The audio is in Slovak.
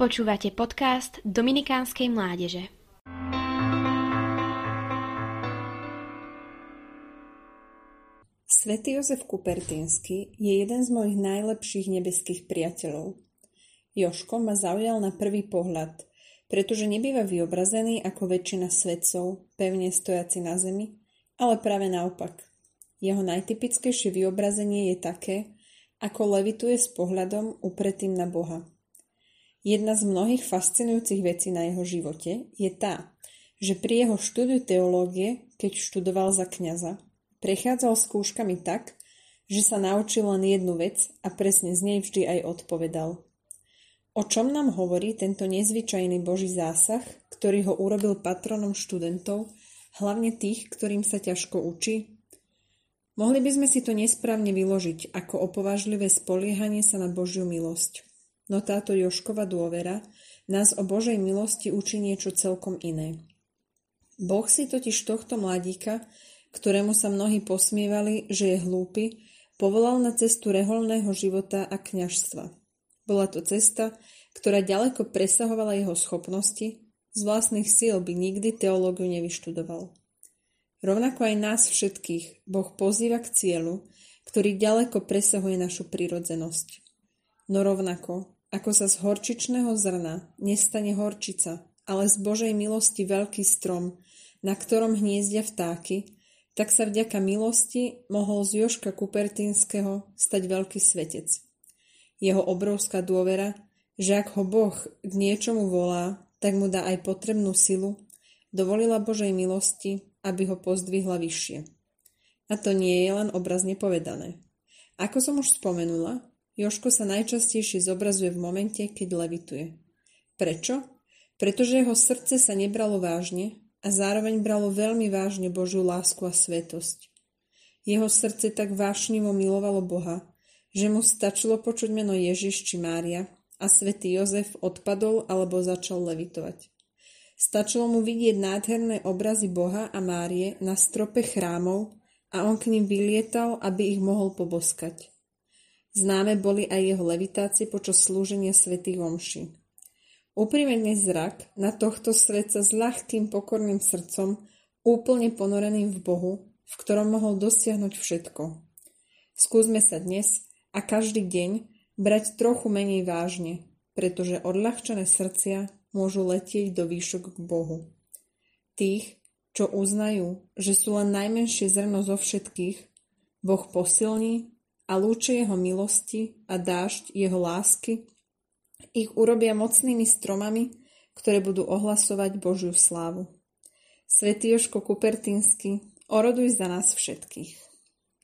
Počúvate podcast Dominikánskej mládeže. Svetý Jozef Kupertínsky je jeden z mojich najlepších nebeských priateľov. Joško ma zaujal na prvý pohľad, pretože nebýva vyobrazený ako väčšina svetcov, pevne stojaci na zemi, ale práve naopak. Jeho najtypickejšie vyobrazenie je také, ako levituje s pohľadom upretým na Boha. Jedna z mnohých fascinujúcich vecí na jeho živote je tá, že pri jeho štúdiu teológie, keď študoval za kňaza, prechádzal skúškami tak, že sa naučil len jednu vec a presne z nej vždy aj odpovedal. O čom nám hovorí tento nezvyčajný Boží zásah, ktorý ho urobil patronom študentov, hlavne tých, ktorým sa ťažko učí? Mohli by sme si to nesprávne vyložiť ako opovážlivé spoliehanie sa na Božiu milosť. No táto Joškova dôvera nás o Božej milosti učí niečo celkom iné. Boh si totiž tohto mladíka, ktorému sa mnohí posmievali, že je hlúpy, povolal na cestu reholného života a kňažstva. Bola to cesta, ktorá ďaleko presahovala jeho schopnosti, z vlastných síl by nikdy teológiu nevyštudoval. Rovnako aj nás všetkých Boh pozýva k cieľu, ktorý ďaleko presahuje našu prirodzenosť. No rovnako, ako sa z horčičného zrna nestane horčica, ale z Božej milosti veľký strom, na ktorom hniezdia vtáky, tak sa vďaka milosti mohol z Joška Kupertínskeho stať veľký svetec. Jeho obrovská dôvera, že ak ho Boh k niečomu volá, tak mu dá aj potrebnú silu, dovolila Božej milosti, aby ho pozdvihla vyššie. A to nie je len obrazne povedané. Ako som už spomenula, Joško sa najčastejšie zobrazuje v momente, keď levituje. Prečo? Pretože jeho srdce sa nebralo vážne a zároveň bralo veľmi vážne Božiu lásku a svetosť. Jeho srdce tak vášnivo milovalo Boha, že mu stačilo počuť meno Ježiš či Mária a svätý Jozef odpadol alebo začal levitovať. Stačilo mu vidieť nádherné obrazy Boha a Márie na strope chrámov a on k ním vylietal, aby ich mohol poboskať. Známe boli aj jeho levitácie počas slúženia svätých omší. Úprimný zrak na tohto svetca s ľahkým pokorným srdcom, úplne ponoreným v Bohu, v ktorom mohol dosiahnuť všetko. Skúsme sa dnes a každý deň brať trochu menej vážne, pretože odľahčené srdcia môžu letieť do výšok k Bohu. Tých, čo uznajú, že sú len najmenšie zrno zo všetkých, Boh posilní a lúče jeho milosti a dážď jeho lásky ich urobia mocnými stromami, ktoré budú ohlasovať Božiu slávu. Svetý Joško Kupertínsky, oroduj za nás všetkých.